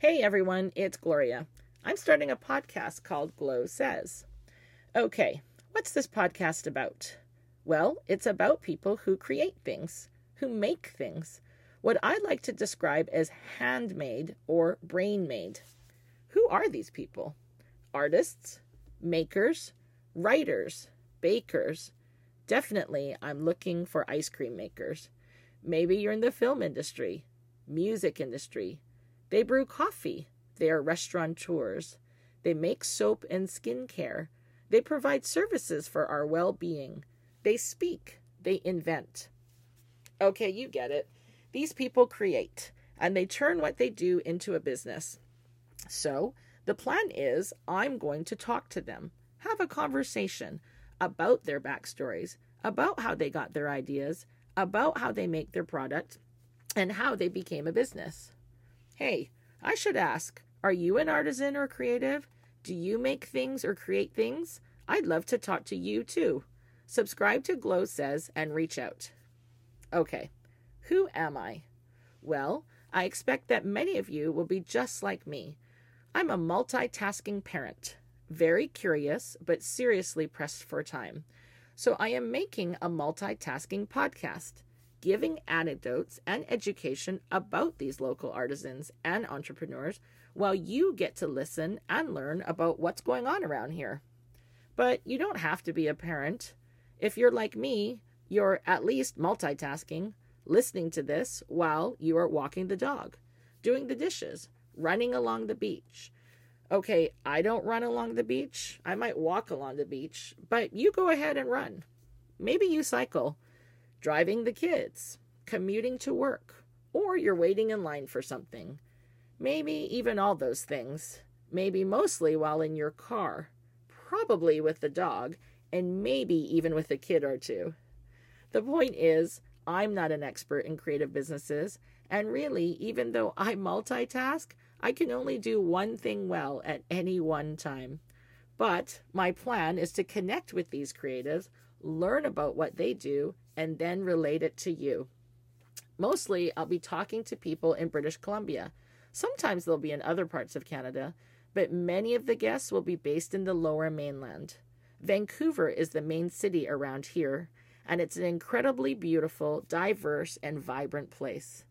Hey everyone, it's Gloria. I'm starting a podcast called Glow Says. Okay, what's this podcast about? Well, it's about people who create things, who make things, what I like to describe as handmade or brain made. Who are these people? Artists, makers, writers, bakers. Definitely, I'm looking for ice cream makers. Maybe you're in the film industry, music industry, they brew coffee. They are restaurateurs. They make soap and skincare. They provide services for our well being. They speak. They invent. Okay, you get it. These people create and they turn what they do into a business. So, the plan is I'm going to talk to them, have a conversation about their backstories, about how they got their ideas, about how they make their product, and how they became a business. Hey, I should ask Are you an artisan or creative? Do you make things or create things? I'd love to talk to you too. Subscribe to Glow Says and reach out. Okay, who am I? Well, I expect that many of you will be just like me. I'm a multitasking parent, very curious, but seriously pressed for time. So I am making a multitasking podcast giving anecdotes and education about these local artisans and entrepreneurs while you get to listen and learn about what's going on around here. But you don't have to be a parent. If you're like me, you're at least multitasking, listening to this while you are walking the dog, doing the dishes, running along the beach. Okay, I don't run along the beach. I might walk along the beach, but you go ahead and run. Maybe you cycle driving the kids, commuting to work, or you're waiting in line for something. Maybe even all those things. Maybe mostly while in your car, probably with the dog, and maybe even with a kid or two. The point is, I'm not an expert in creative businesses, and really, even though I multitask, I can only do one thing well at any one time. But my plan is to connect with these creatives, learn about what they do, and then relate it to you. Mostly, I'll be talking to people in British Columbia. Sometimes they'll be in other parts of Canada, but many of the guests will be based in the lower mainland. Vancouver is the main city around here, and it's an incredibly beautiful, diverse, and vibrant place.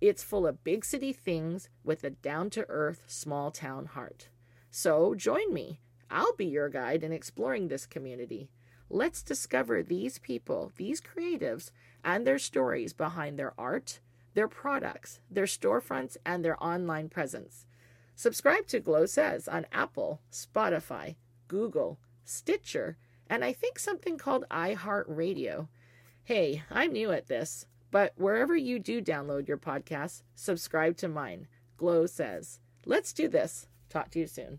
It's full of big city things with a down to earth, small town heart. So join me. I'll be your guide in exploring this community. Let's discover these people, these creatives, and their stories behind their art, their products, their storefronts, and their online presence. Subscribe to Glow Says on Apple, Spotify, Google, Stitcher, and I think something called iHeartRadio. Hey, I'm new at this, but wherever you do download your podcasts, subscribe to mine. Glow Says. Let's do this. Talk to you soon.